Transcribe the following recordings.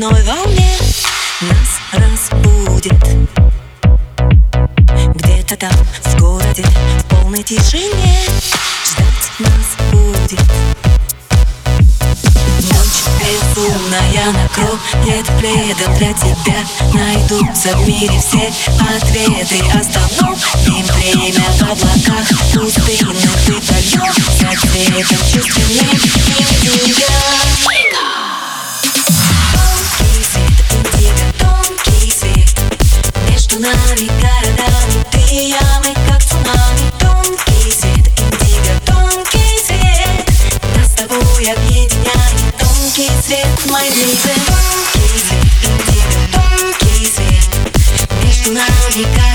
одной волне Нас разбудит. Где-то там, в городе, в полной тишине Ждать нас будет. Безумная накроет пледом для тебя. Найдутся в мире все ответы. Остановим время в облаках пустынных Вдохнем за цветом чувственным Нами городами ты и я, мы как цунами Тонкий свет, индиго, тонкий свет Нас с тобой объединяет Тонкий свет, мой baby Тонкий свет, индиго, тонкий свет Между нами городами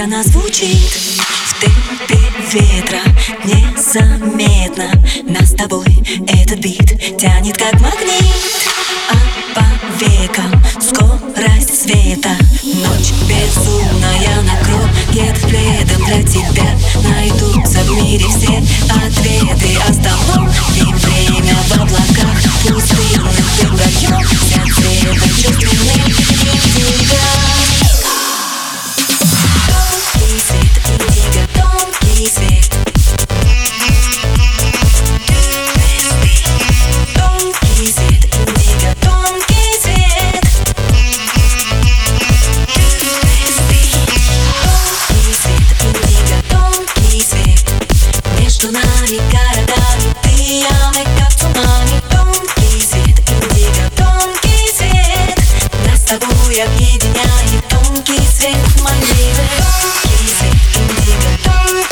пусть она звучит В темпе ветра незаметно. Нас с тобой этот бит тянет как магнит. А по векам скорость света. Ночь безумная накроет пледом для тебя Найдутся в мире все объединяет тонкий свет, мой Тонкий свет, индиго, тонкий